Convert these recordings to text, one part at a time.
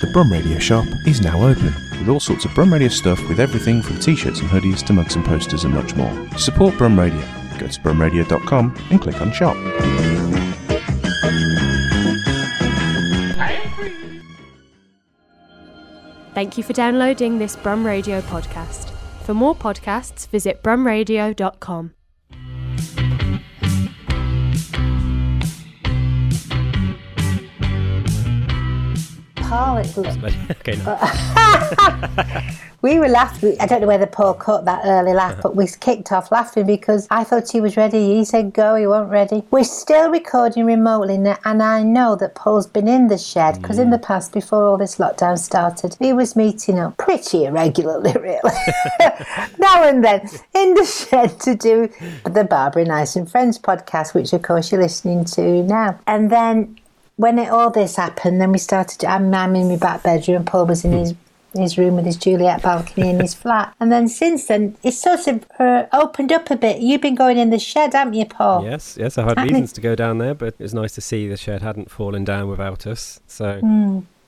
The Brum Radio shop is now open with all sorts of Brum Radio stuff with everything from t-shirts and hoodies to mugs and posters and much more. Support Brum Radio, go to brumradio.com and click on shop. Thank you for downloading this Brum Radio podcast. For more podcasts, visit brumradio.com. Paul, it was, okay, no. we were laughing. I don't know whether Paul caught that early laugh, uh-huh. but we kicked off laughing because I thought he was ready. He said go, he wasn't ready. We're still recording remotely, n- and I know that Paul's been in the shed because in the mm. past, before all this lockdown started, he was meeting up pretty irregularly, really. now and then in the shed to do the Barbara Nice and Friends podcast, which of course you're listening to now. And then when it, all this happened, then we started. I'm, I'm in my back bedroom. Paul was in his his room with his Juliet balcony in his flat. And then since then, it's sort of uh, opened up a bit. You've been going in the shed, haven't you, Paul? Yes, yes, I had Happening. reasons to go down there, but it was nice to see the shed hadn't fallen down without us. So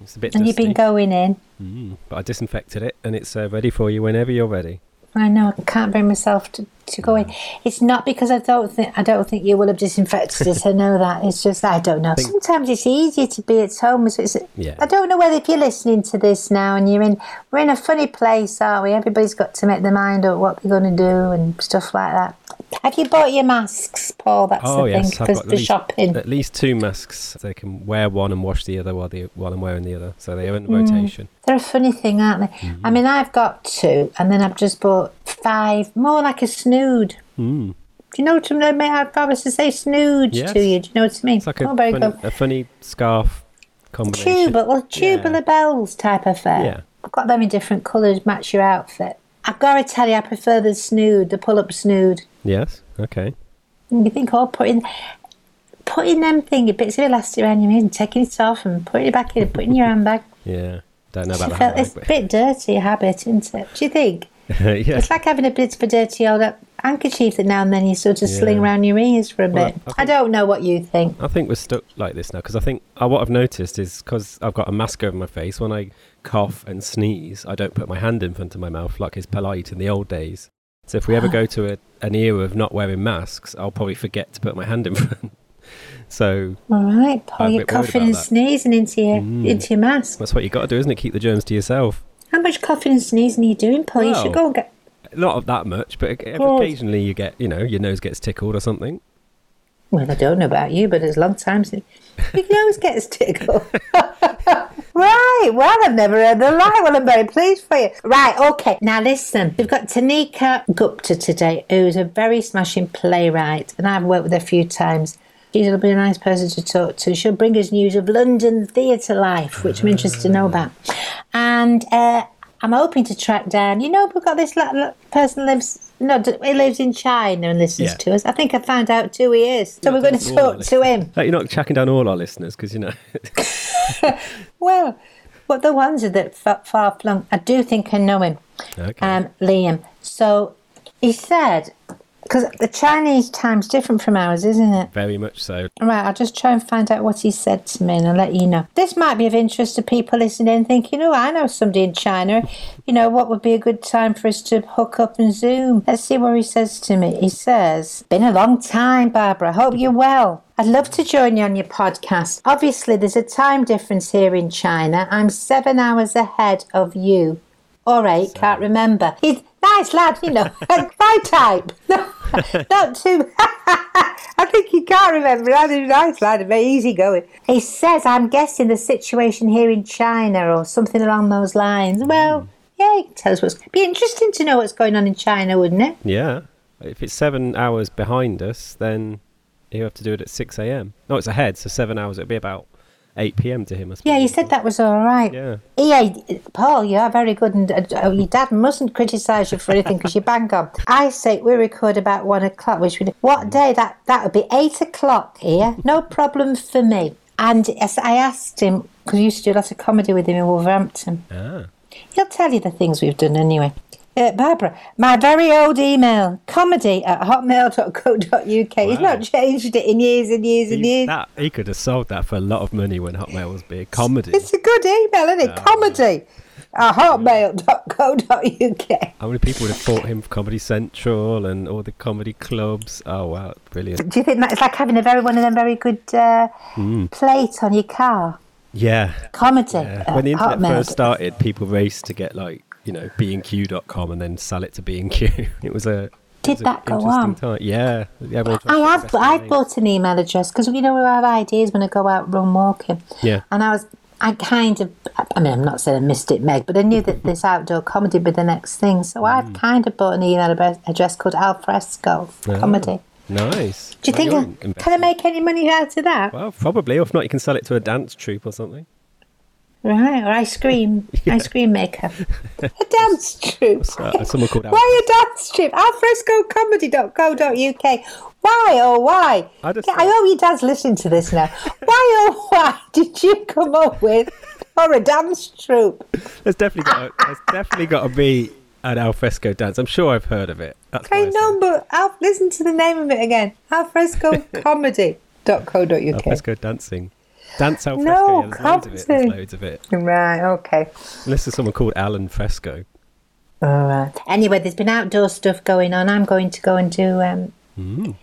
it's a bit Hmm. And you've been going in. Mm, but I disinfected it, and it's uh, ready for you whenever you're ready. I know. I can't bring myself to, to go in. It's not because I don't think I don't think you will have disinfected it. I know that. It's just I don't know. Think- Sometimes it's easier to be at home. So it's, Yeah. I don't know whether if you're listening to this now and you're in we're in a funny place, are we? Everybody's got to make their mind up what they're going to do and stuff like that. Have you bought your masks, Paul? That's oh the yes, thing for, for least, shopping. at least two masks. They can wear one and wash the other while they while I'm wearing the other. So they are in Hmm. rotation. They're a funny thing, aren't they? Mm-hmm. I mean, I've got two, and then I've just bought five, more like a snood. Mm. Do you know what I mean? I'd probably say snood Yes. to you. Do you know what I mean? It's like a oh, funny, a funny scarf combination. Tubular, tubular Yeah. bells type affair. Yeah. I've got them in different colours, match your outfit. I've got to tell you, I prefer the snood, the pull-up snood. Yes. Okay. And you think, oh, putting putting them thingy bits of elastic around your and taking it off and putting it back in and putting it in your handbag. Yeah. Don't know about Felt- it's a bit dirty habit, isn't it? Do you think? yeah. It's like having a bit of a dirty old handkerchief that now and then you sort of sling around your ears for a Well, bit. I I, don't know what you think. I think we're stuck like this now because I think uh, what I've noticed is because I've got a mask over my face, when I cough and sneeze, I don't put my hand in front of my mouth like is polite in the old days. So if we ever go to a, an era of not wearing masks, I'll probably forget to put my hand in front. so All right, Paul, you're coughing and that. sneezing into your Mm. into your mask. that's what you got to do, isn't it? Keep the germs to yourself. How much coughing and sneezing are you doing, Paul? you should go and get. Not that much, but occasionally you get, you know, your nose gets tickled or something. Well, I don't know about you, but it's a long time since your nose gets tickled. right. Well, I've never heard the lie. Well, I'm very pleased for you. Right. Okay. Now listen. We've got Tanika Gupta today, who's a very smashing playwright, and I've worked with her a few times. She's a be a nice person to talk to. She'll bring us news of London theatre life, which I'm interested to know about. And uh, I'm hoping to track down. You know, we've got this person lives. No, he lives in China and listens Yeah. to us. I think I found out who he is. So we're going to talk to him. Like you're not tracking down all our listeners because you know. Well, but the ones that far, far flung, I do think I know him, okay. um, Liam. So he said, because the Chinese time's different from ours, isn't it? Very much so. Right, I'll just try and find out what he said to me and I'll let you know. This might be of interest to people listening thinking, oh, I know somebody in China. You know, what would be a good time for us to hook up and Zoom? Let's see what he says to me. He says, Been a long time, Barbara. Hope you're well. I'd love to join you on your podcast. Obviously, there's a time difference here in China. I'm seven hours ahead of you. Or eight, can't remember. He's nice lad, you know. My type. No, not too. I think he can't remember. He's a nice lad, very easy going. He says, I'm guessing the situation here in China or something along those lines. Hmm. Well, yeah, he can tell us what's. Be interesting to know what's going on in China, wouldn't it? Yeah. If it's seven hours behind us, then you have to do it at 6 a.m. No, it's ahead, so seven hours. It'd be about 8 p.m. to him, I suppose. Yeah, you said that was all right. Yeah. Yeah, Paul, you are very good, and uh, your dad mustn't criticise you for anything because you bang on. I say we record about one o'clock, which would what day that that would be eight o'clock here. No problem for me. And as I asked him because I used to do a lot of comedy with him in Wolverhampton. Ah. He'll tell you the things we've done anyway. Uh, Barbara, my very old email, comedy at hotmail.co.uk. He's not changed it in years and years and He, years. that, he could have sold that for a lot of money when Hotmail was big. Comedy. It's a good email, isn't it? Yeah. comedy at hotmail.co.uk. How many people would have bought him for Comedy Central and all the comedy clubs? Oh, wow. Brilliant. Do you think that's like having a very one of them very good uh, Mm. plate on your car? Yeah. Comedy. yeah. When the internet Hotmail. first started, people raced to get like, you know, B and and then sell it to B&Q. It was a. Did that go on? Time. Yeah. I have. I've bought an email address because you know we have ideas when I go out run walking, Yeah. and I was. I kind of. I mean, I'm not saying I missed it, Meg, but I knew that this outdoor comedy would be the next thing. So Mm. I've kind of bought an email address- address called Alfresco Oh. Comedy. Nice. Do you Well, think? I, can I make any money out of that? Well, probably. If not, you can sell it to a dance troupe or something. Right, or ice cream, ice cream maker, a dance troupe. Uh, someone called Al- Why a dance troupe? Alfrescocomedy.co.uk. Why oh why? I just I thought- hope your dad's listening to this now. Why oh why did you come up with or a dance troupe? There's definitely got. To, there's definitely got to be an alfresco dance. I'm sure I've heard of it. That's I said but Al- listen to the name of it again. Alfrescocomedy.co.uk. Alfresco dancing. Dance alfresco. No, yeah, there's loads of it. There's loads of it. Right, okay. Unless there's someone called Alan Fresco. All right. Anyway, there's been outdoor stuff going on. I'm going to go and do um, Mm.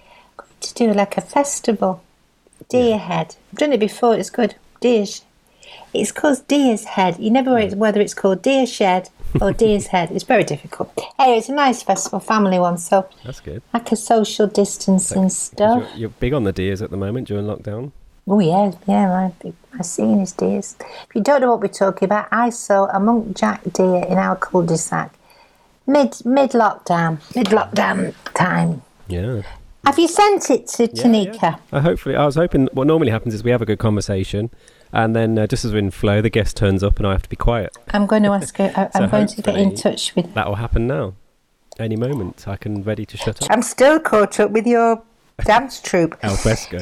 to do like a festival. Deer Head. I've done it before. It's good. Deer's. It's called Deer's Head. You never know whether it's called Deer Shed or Deer's Head. It's very difficult. Anyway, it's a nice festival, family one. So That's good. like a social distancing stuff. You're, you're big on the deers at the moment during lockdown. Oh yeah, yeah. My my scene is deers. If you don't know what we're talking about, I saw a muntjac deer in our cul-de-sac mid mid lockdown, mid lockdown time. Yeah. Have you sent it to Tanika? I hopefully, I was hoping. What normally happens is we have a good conversation, and then uh, just as we're in flow, the guest turns up, and I have to be quiet. I'm going to ask her. I, So I'm going to get in touch with. That will happen now. Any moment, I can ready to shut up. I'm still caught up with your dance troupe. Alfresco,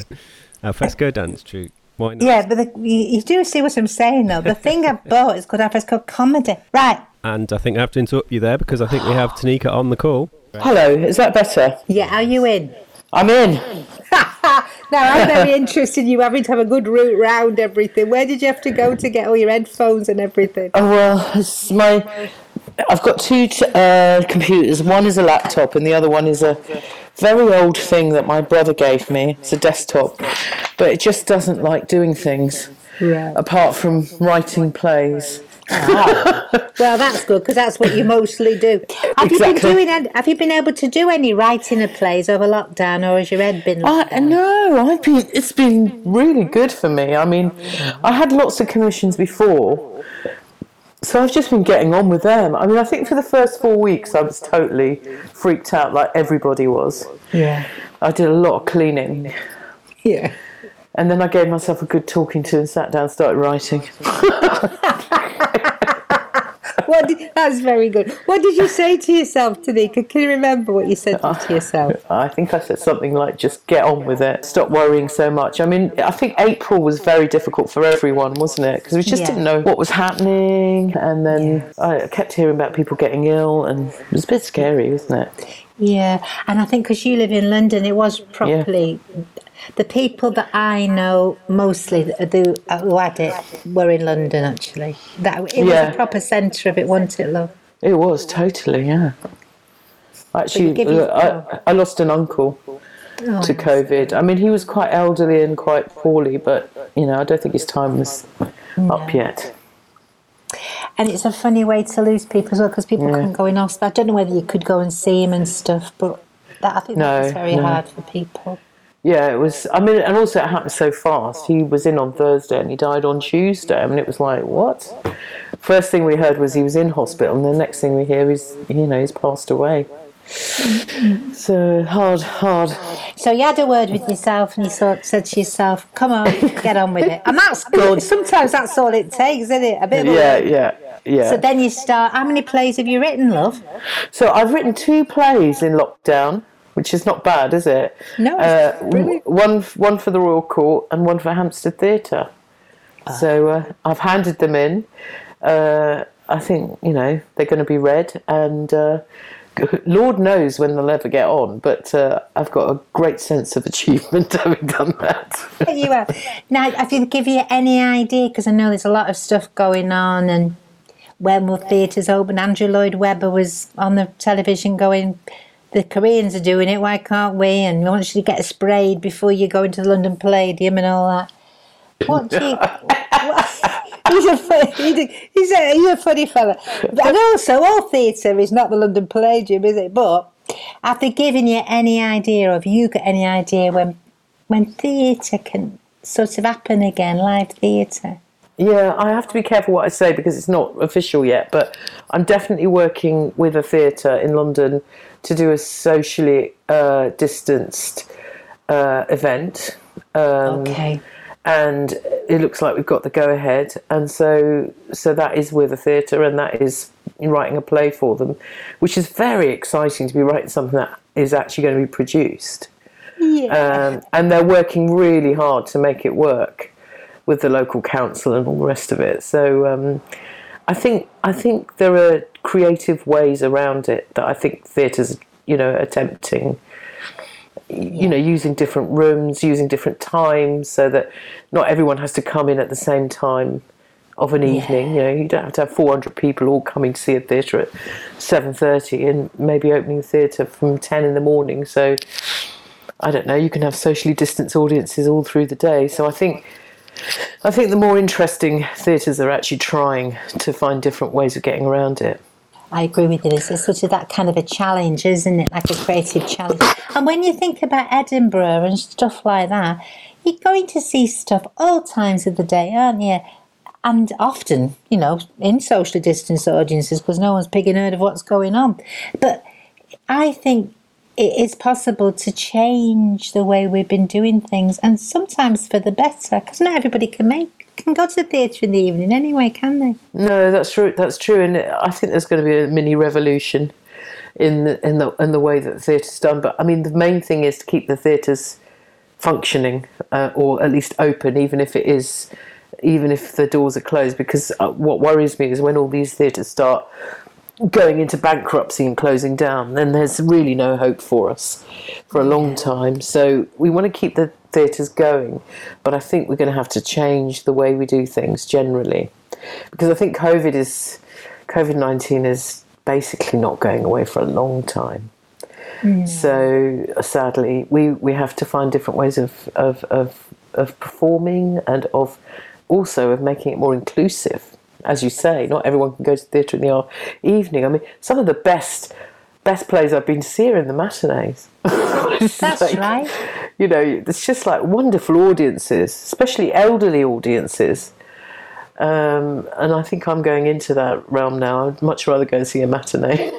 alfresco dance troupe. Why not? Yeah, but the, you, you do see what I'm saying, though. The thing I bought is called Alfresco Comedy. Right. And I think I have to interrupt you there because I think we have Tanika on the call. Hello, is that better? Yeah, are you in? I'm in. now, I'm very interested in you having to have a good route round everything. Where did you have to go to get all your headphones and everything? Oh, well, it's my. I've got two t- uh, computers. One is a laptop, and the other one is a very old thing that my brother gave me. It's a desktop, but it just doesn't like doing things Right. apart from writing plays. Ah. Well, that's good because that's what you mostly do. Have you been doing? any- Have you been able to do any writing of plays over lockdown, or has your head been? I no, I've been. It's been really good for me. I mean, I had lots of commissions before, so I've just been getting on with them. I mean, I think for the first four weeks, I was totally freaked out, like everybody was. Yeah. I did a lot of cleaning, Yeah. and then I gave myself a good talking to and sat down, and started writing. What did, that's very good. What did you say to yourself, Tanika? Can you remember what you said to ah, yourself? I think I said something like, just get on with it, stop worrying so much. I mean, I think April was very difficult for everyone, wasn't it? Because we just Yeah. didn't know what was happening, and then I kept hearing about people getting ill, and it was a bit scary, wasn't it? Yeah, and I think because you live in London, it was properly. The people that I know mostly that do, uh, who had it were in London. Actually, that it was a proper centre of it, wasn't it, love? It was totally, yeah. Actually, you- I, I lost an uncle Oh, to COVID. I mean, he was quite elderly and quite poorly, but you know, I don't think his time was up yet. And it's a funny way to lose people as well because people couldn't go in hospital. I don't know whether you could go and see him and stuff, but that I think that was very no. hard for people. Yeah, it was. I mean, and also it happened so fast. He was in on Thursday and he died on Tuesday. I mean, it was like what? First thing we heard was he was in hospital, and the next thing we hear is, you know, he's passed away. So hard, hard. So you had a word with yourself and you said to yourself, come on, get on with it. And that's good. Sometimes that's all it takes, isn't it? A bit Yeah, word. yeah, yeah. So then you start, how many plays have you written, love? So I've written two plays in lockdown, which is not bad, is it? No, Uh, w- one, one for the Royal Court and one for Hampstead Theatre. Ah. So uh, I've handed them in, uh, I think you know they're going to be read, and uh, Lord knows when they'll ever get on. But uh, I've got a great sense of achievement having done that. you are. Now, if you give you any idea, because I know there's a lot of stuff going on, and when will theatres open? Andrew Lloyd Webber was on the television going, the Koreans are doing it, why can't we? And want you to get sprayed before you go into the London Palladium and all that. What do you. he's, a, funny, he's, a, he's a funny fella. And also, all theatre is not the London Palladium, is it? But have they given you any idea, or have you got any idea when, when theatre can sort of happen again, live theatre? Yeah, I have to be careful what I say because it's not official yet, but I'm definitely working with a theatre in London to do a socially uh, distanced uh, event. Um, Okay. and it looks like we've got the go ahead and so so that is with a theatre and that is writing a play for them which is very exciting to be writing something that is actually going to be produced um, and they're working really hard to make it work with the local council and all the rest of it so um, I think I think there are creative ways around it that I think theatres you know attempting you know using different rooms using different times so that not everyone has to come in at the same time of an evening. You know you don't have to have 400 people all coming to see a theatre at 7.30 and maybe opening the theatre from 10 in the morning. So I don't know you can have socially distanced audiences all through the day. So I think I think the more interesting theatres are actually trying to find different ways of getting around it I agree with you. It's sort of that kind of a challenge, isn't it? Like a creative challenge. And when you think about Edinburgh and stuff like that, you're going to see stuff all times of the day, aren't you? And often, you know, in socially distanced audiences because no one's picking heard of what's going on. But I think it is possible to change the way we've been doing things, and sometimes for the better, because not everybody can make can go to the theatre in the evening anyway, can they? No, that's true. That's true, and I think there's going to be a mini revolution in the in the in the way that the theatre's done. But I mean, the main thing is to keep the theatres functioning, uh, or at least open, even if it is, even if the doors are closed. Because uh, what worries me is when all these theatres start going into bankruptcy and closing down, then there's really no hope for us for a long time. So we want to keep the theatres going, but I think we're going to have to change the way we do things generally, because I think COVID is COVID nineteen is basically not going away for a long time. So sadly, we, we have to find different ways of, of, of, of performing and of also of making it more inclusive. As you say, not everyone can go to theatre in the evening. I mean, some of the best best plays I've been to see are in the matinees. That's like, right. You know, it's just like wonderful audiences, especially elderly audiences. Um, and I think I'm going into that realm now. I'd much rather go and see a matinee.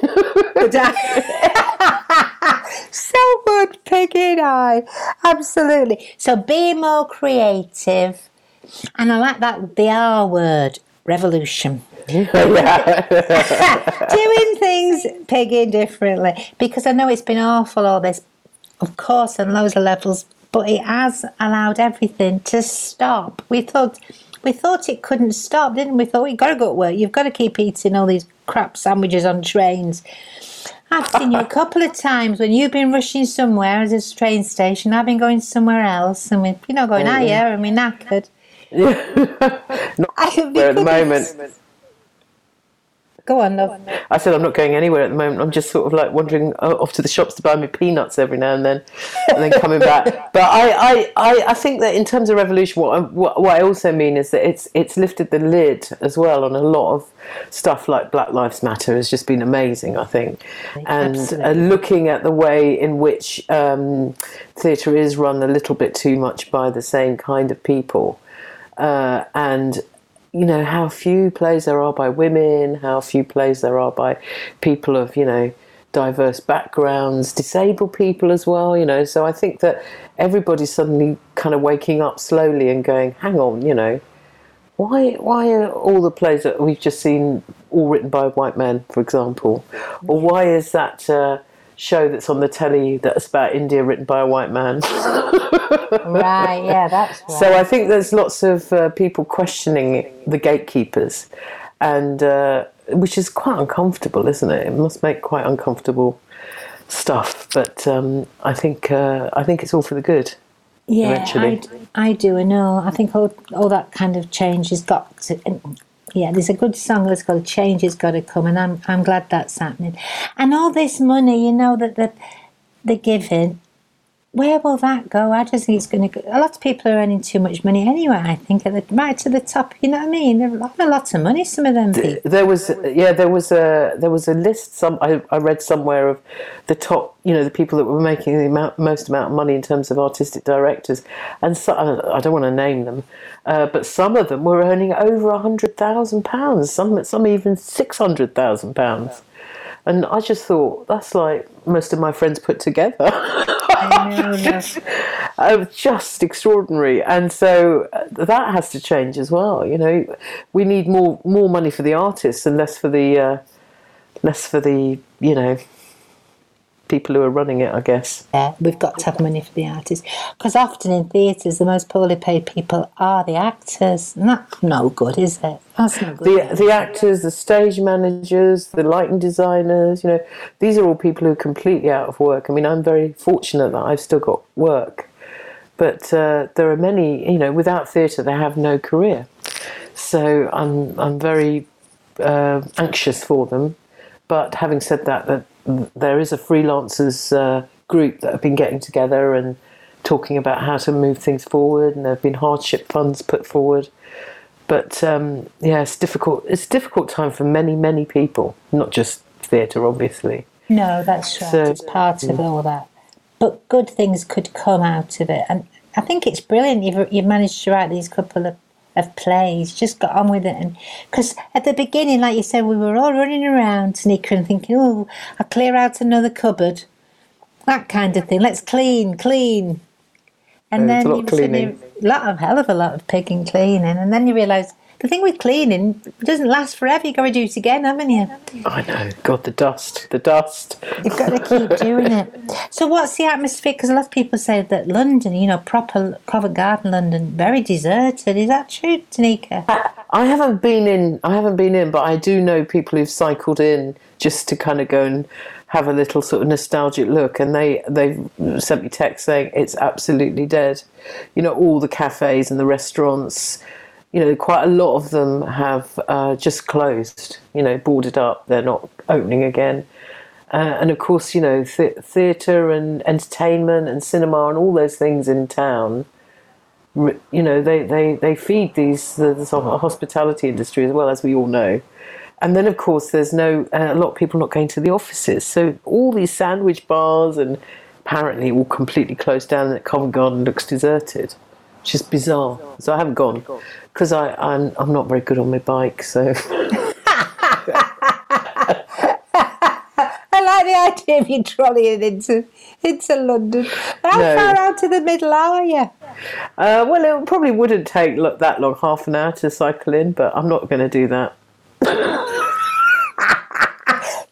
so would Peggy and I. Absolutely. So be more creative. And I like that, the R word, revolution. Doing things, Peggy, differently. Because I know it's been awful, all this, of course, on loads of levels, but it has allowed everything to stop. We thought. We thought it couldn't stop, didn't we? Thought we've got to go to work. You've got to keep eating all these crap sandwiches on trains. I've seen you a couple of times when you've been rushing somewhere as a train station. I've been going somewhere else, and we, you know, going, ah, yeah, and we're knackered. I- Where at the moment, Go on, love. I said I'm not going anywhere at the moment. I'm just sort of like wandering off to the shops to buy me peanuts every now and then, and then coming back. But I, I, I, I think that in terms of revolution, what I, what, what I also mean is that it's it's lifted the lid as well on a lot of stuff like Black Lives Matter has just been amazing. I think, and uh, looking at the way in which um, theatre is run a little bit too much by the same kind of people, uh, and you know how few plays there are by women, how few plays there are by people of you know diverse backgrounds, disabled people as well. You know, so I think that everybody's suddenly kind of waking up slowly and going, "Hang on, you know, why why are all the plays that we've just seen all written by white men, for example, or why is that?" Uh, Show that's on the telly that's about India written by a white man. Right, yeah, that's right. So I think there's lots of uh, people questioning the gatekeepers, and uh, which is quite uncomfortable, isn't it? It must make quite uncomfortable stuff. But um, I think uh, I think it's all for the good. Yeah. I, I do. I know. I think all, all that kind of change has got to. Yeah, there's a good song that's called "Change Has Got to Come," and I'm I'm glad that's happening. And all this money, you know, that the they're giving, where will that go? I just think it's going to go. A lot of people are earning too much money anyway. I think at the, right to the top. You know what I mean? They're on a lot of money. Some of them people. There was yeah, there was a there was a list. Some I, I read somewhere of the top, you know, the people that were making the amount, most amount of money in terms of artistic directors, and so, I don't want to name them, uh, but some of them were earning over a hundred thousand pounds. Some some even six hundred thousand pounds. And I just thought that's like most of my friends put together. Know, no. uh, just extraordinary. And so uh, that has to change as well. You know, we need more more money for the artists and less for the uh, less for the you know people who are running it. I guess. Yeah, we've got to have money for the artists because often in theatres the most poorly paid people are the actors, and that's no good, is it? That's no good. The the actors, the stage managers, the lighting designers. You know, these are all people who are completely out of work. I mean, I'm very fortunate that I've still got work. But uh, there are many, you know, without theatre, they have no career. So I'm I'm very uh, anxious for them. But having said that, that there is a freelancers uh, group that have been getting together and talking about how to move things forward, and there have been hardship funds put forward. But um, yeah, it's difficult. It's a difficult time for many, many people, not just theatre, obviously. No, that's right. So- it's part of all that. But good things could come out of it, and I think it's brilliant. You've you've managed to write these couple of, of plays. Just got on with it, and because at the beginning, like you said, we were all running around sneakering, thinking, "Oh, I'll clear out another cupboard," that kind of thing. Let's clean, clean, and then a lot you of cleaning. lot of hell of a lot of picking, cleaning, and then you realise. The thing with cleaning it doesn't last forever. You've got to do it again, haven't you? I know. God, the dust, the dust. You've got to keep doing it. So, what's the atmosphere? Because a lot of people say that London, you know, proper Covent Garden London, very deserted. Is that true, Tanika? I haven't been in. I haven't been in, but I do know people who've cycled in just to kind of go and have a little sort of nostalgic look, and they they sent me text saying it's absolutely dead. You know, all the cafes and the restaurants. You know, quite a lot of them have uh, just closed. You know, boarded up. They're not opening again. Uh, and of course, you know, th- theatre and entertainment and cinema and all those things in town you know they, they, they feed these the, the sort of hospitality industry as well as we all know and then of course there's no uh, a lot of people not going to the offices so all these sandwich bars and apparently all completely closed down and Covent Garden looks deserted which is bizarre so I haven't gone because I'm, I'm not very good on my bike so I like the idea of you trolleying into into London. How No. far out of the middle are you? uh, well it probably wouldn't take lo- that long half an hour to cycle in but I'm not going to do that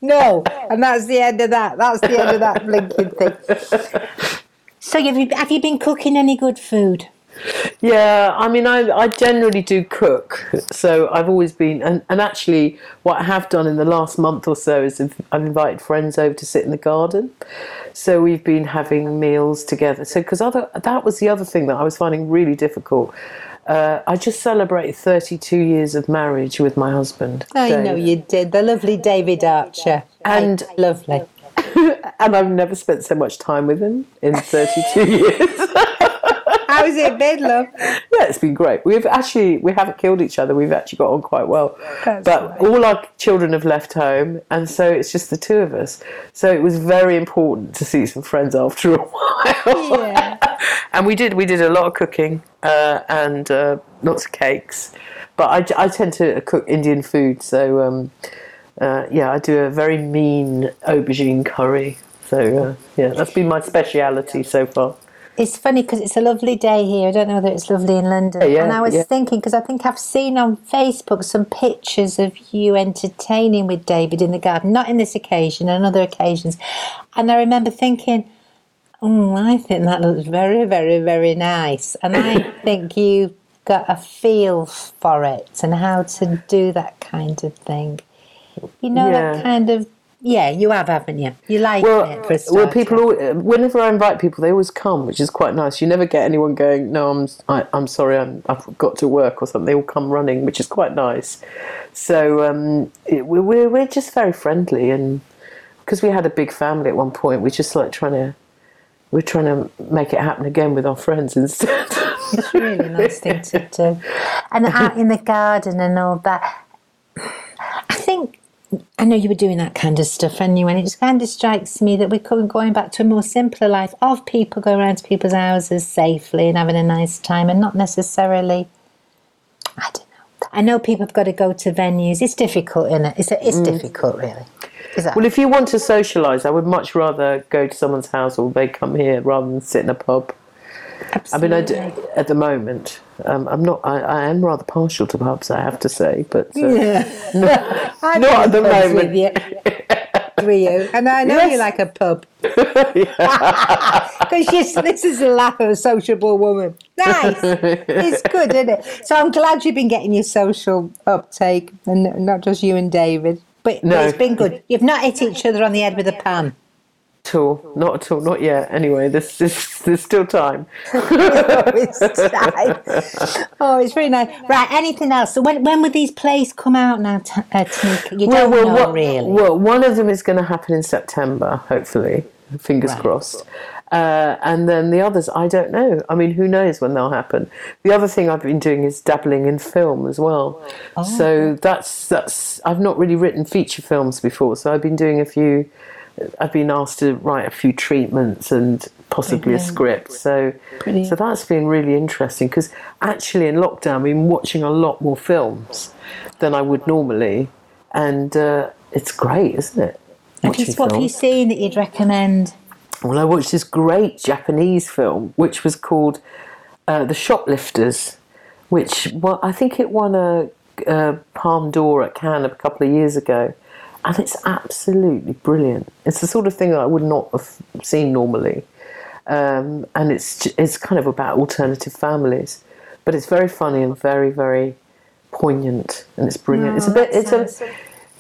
No, and that's the end of that. That's the end of that blinking thing. So, have you have you been cooking any good food? Yeah, I mean, I, I generally do cook. So I've always been, and, and actually, what I have done in the last month or so is I've I've invited friends over to sit in the garden. So we've been having meals together. So, because other that was the other thing that I was finding really difficult. Uh, I just celebrated 32 years of marriage with my husband. I Dave. know you did. The lovely David Archer. And- Hey, lovely. and I've never spent so much time with him in 32 years. How's it been, love? Yeah, it's been great. We've actually we haven't killed each other. We've actually got on quite well. That's but all our children have left home, and so it's just the two of us. So it was very important to see some friends after a while. Yeah. and we did we did a lot of cooking uh, and uh, lots of cakes. But I, I tend to cook Indian food, so um, uh, yeah, I do a very mean aubergine curry. So uh, yeah, that's been my speciality so far. It's funny because it's a lovely day here. I don't know whether it's lovely in London. Yeah, yeah, and I was yeah. thinking because I think I've seen on Facebook some pictures of you entertaining with David in the garden, not in this occasion, on other occasions. And I remember thinking, oh, I think that looks very, very, very nice. And I think you got a feel for it and how to do that kind of thing. You know Yeah. that kind of. Yeah, you have, haven't you? You like Well, it for a well, people. al- Whenever I invite people, they always come, which is quite nice. You never get anyone going, "No, I'm, I, I'm sorry, I'm, I've got to work" or something. They all come running, which is quite nice. So um, it, we- we're we're just very friendly, and because we had a big family at one point, we're just like trying to we're trying to make it happen again with our friends instead. It's a really nice thing to do. And out in the garden and all that. I think I know you were doing that kind of stuff anyway, and it just kind of strikes me that we're going back to a more simpler life of people going around to people's houses safely and having a nice time and not necessarily I don't know. I know people have got to go to venues. It's difficult, isn't it? It's, it's mm. difficult, really. Is that? well, if you want to socialise, I would much rather go to someone's house or they come here rather than sit in a pub. Absolutely. I mean, I do, at the moment, um, I'm not. I, I am rather partial to pubs, I have to say, but uh, I'm not at the moment. With you. And I know you like a pub. Because this is the laugh of a sociable woman. Nice. It's good, isn't it? So I'm glad you've been getting your social uptake and not just you and David. But, but it's been good. You've not hit each other on the head with a pan. At all, not at all, not yet. Anyway, there's there's, there's still time. oh, it's time. Oh, it's really nice. Right, anything else? So when, when will these plays come out now, T- uh, Tanika? You don't know, what- really. Well, one of them is going to happen in September, hopefully. Fingers Right. crossed. Uh, and then the others, I don't know. I mean, who knows when they'll happen? The other thing I've been doing is dabbling in film as well. Oh. So that's that's. I've not really written feature films before, so I've been doing a few. I've been asked to write a few treatments and possibly a script. So, Brilliant. so that's been really interesting because actually in lockdown, I've been watching a lot more films than I would normally, and uh, it's great, isn't it? Watching you, what have you seen that you'd recommend? Well, I watched this great Japanese film, which was called uh, The Shoplifters, which well, I think it won a, a Palme d'Or at Cannes a couple of years ago, and it's absolutely brilliant. It's the sort of thing that I would not have seen normally, um, and it's it's kind of about alternative families, but it's very funny and very very poignant, and it's brilliant. it's a bit it's a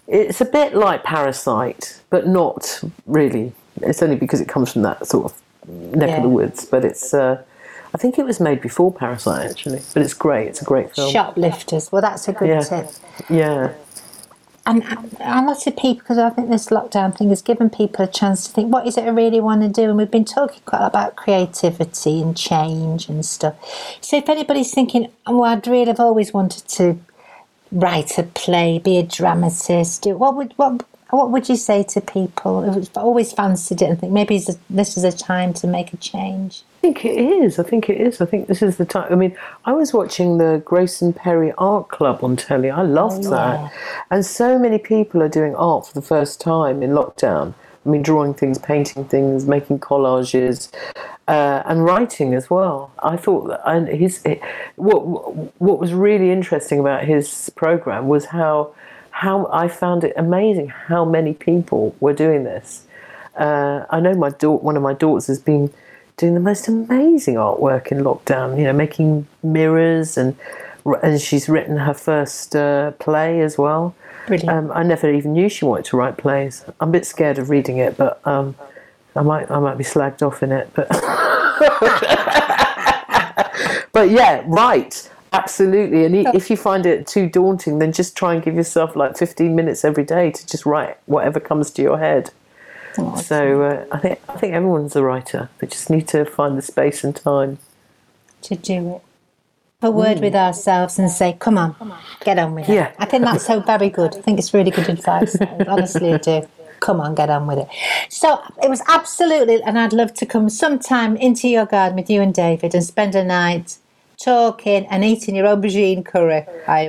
it's a bit like Parasite, but not really. It's only because it comes from that sort of neck of the woods. But it's, uh, I think it was made before Parasite actually. But it's great. It's a great film. Shoplifters. Well, that's a good Yeah. tip. Yeah, And a lot of people, because I think this lockdown thing has given people a chance to think, what is it I really want to do? And we've been talking quite a lot about creativity and change and stuff. So if anybody's thinking, oh, I'd really have always wanted to write a play, be a dramatist, do what would what what would you say to people who've always fancied it and think maybe this is a time to make a change? I think it is. I think it is. I think this is the time. I mean, I was watching the Grayson Perry Art Club on telly. I loved Oh, that. yeah. And so many people are doing art for the first time in lockdown. I mean, drawing things, painting things, making collages, uh, and writing as well. I thought that and his it, what what was really interesting about his program was how how I found it amazing how many people were doing this. Uh, I know my daughter, one of my daughters has been doing the most amazing artwork in lockdown. You know, making mirrors and and she's written her first uh, play as well. Brilliant. Um, I never even knew she wanted to write plays. I'm a bit scared of reading it, but um, I might I might be slagged off in it. But but yeah, right. Absolutely, and if you find it too daunting, then just try and give yourself like 15 minutes every day to just write whatever comes to your head. So uh, I think I think everyone's a writer. They just need to find the space and time. to do it. A word with ourselves and say, come on, get on with it. Yeah. I think that's so very good. I think it's really good advice. Honestly, I do. Come on, get on with it. So it was absolutely, and I'd love to come sometime into your garden with you and David and spend a night talking and eating your aubergine curry. I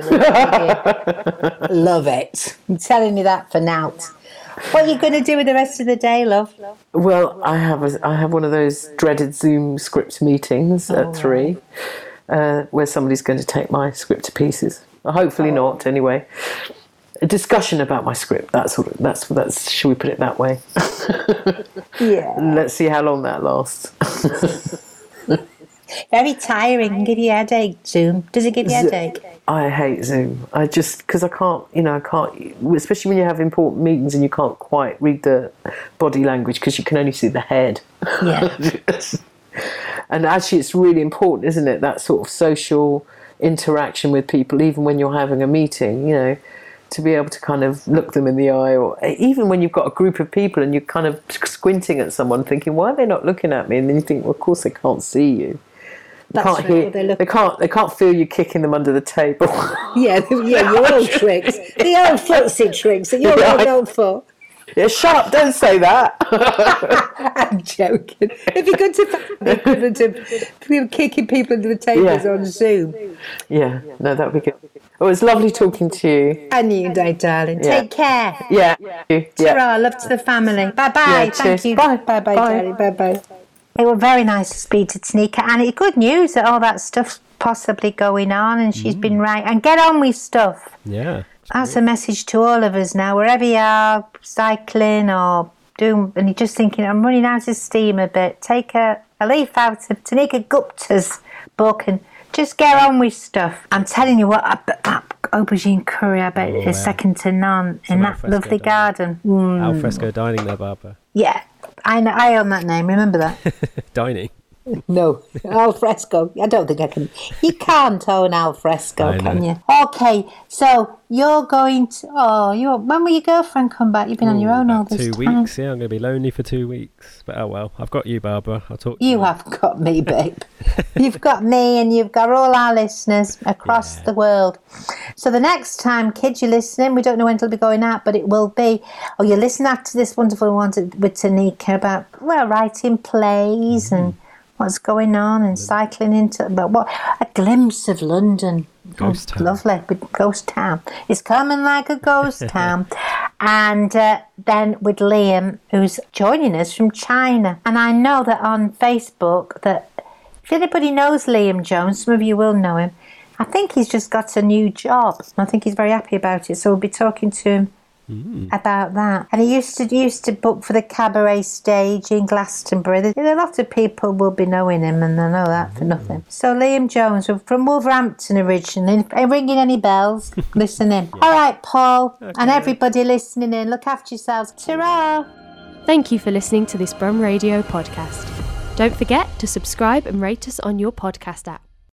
would love it. I'm telling you that for now. What are you going to do with the rest of the day, love? Well, I have a, I have one of those dreaded Zoom script meetings at three, uh, where somebody's going to take my script to pieces. Hopefully not. Anyway, a discussion about my script. That's what. That's that's. Should we put it that way? Yeah. Let's see how long that lasts. Very tiring give you a headache, Zoom. Does it give you a headache? I hate Zoom. I just because I can't, you know, I can't, especially when you have important meetings and you can't quite read the body language because you can only see the head. Yeah. and actually, it's really important, isn't it? That sort of social interaction with people, even when you're having a meeting, you know, to be able to kind of look them in the eye, or even when you've got a group of people and you're kind of squinting at someone, thinking, "Why are they not looking at me?" And then you think, "Well, of course they can't see you." They That's can't true, hear. they look- They can't. They can't feel you kicking them under the table. Yeah, yeah, your old tricks. The old footsie tricks that you're Yeah, all known for. yeah, shut up! Don't say that. I'm joking. It'd be good to find the equivalent of people kicking people under the tables Yeah. on Zoom. yeah, no, that'd be good. Oh, it's lovely talking to you. And you, day, darling. Yeah. Take care. Yeah, yeah. Ta-ra, love to the family. Bye bye. Yeah, Thank cheers. you. Bye. Bye bye, Bye. darling. Bye bye. It was very nice to speak to Tanika, and it's good news that all that stuff's possibly going on, and she's been right. And get on with stuff. Yeah. That's a message to all of us now, wherever you are, cycling or doing, and you're just thinking, I'm running out of steam a bit. Take a, a leaf out of Tanika Gupta's book and just get on with stuff. I'm telling you what, I, that aubergine curry, I bet Oh, is second to none Some in that lovely dining. garden. Mm, Al fresco dining there, Barbara. yeah, I know, I own that name. Remember that? Dining. No, al fresco. I don't think I can. You can't own al fresco, can you? Okay, so you're going to. Oh, you're. When will your girlfriend come back? You've been on your own all this two time. weeks. Yeah, I'm going to be lonely for two weeks. But oh well, I've got you, Barbara. I'll talk to You have got me, babe. you've got me, and you've got all our listeners across Yeah. the world. So the next time, kids, you're listening. We don't know when it'll be going out, but it will be. Oh, you listen after this wonderful one with Tanika about well writing plays and Mm-hmm. What's going on and cycling into. But what a glimpse of London. Ghost Oh, town. Lovely, ghost town. It's coming like a ghost town. And uh, then with Liam, who's joining us from China. And I know that on Facebook that if anybody knows Liam Jones, some of you will know him. I think he's just got a new job. I think he's very happy about it. So we'll be talking to him Mm. about that. And he used to used to book for the cabaret stage in Glastonbury. There's a lot of people will be knowing him, and they know that for mm. nothing. So Liam Jones from Wolverhampton originally. Ain't ringing any bells? Listen in. All right, Paul, and everybody listening in. Look after yourselves. Ta-ra! Thank you for listening to this Brum Radio podcast. Don't forget to subscribe and rate us on your podcast app.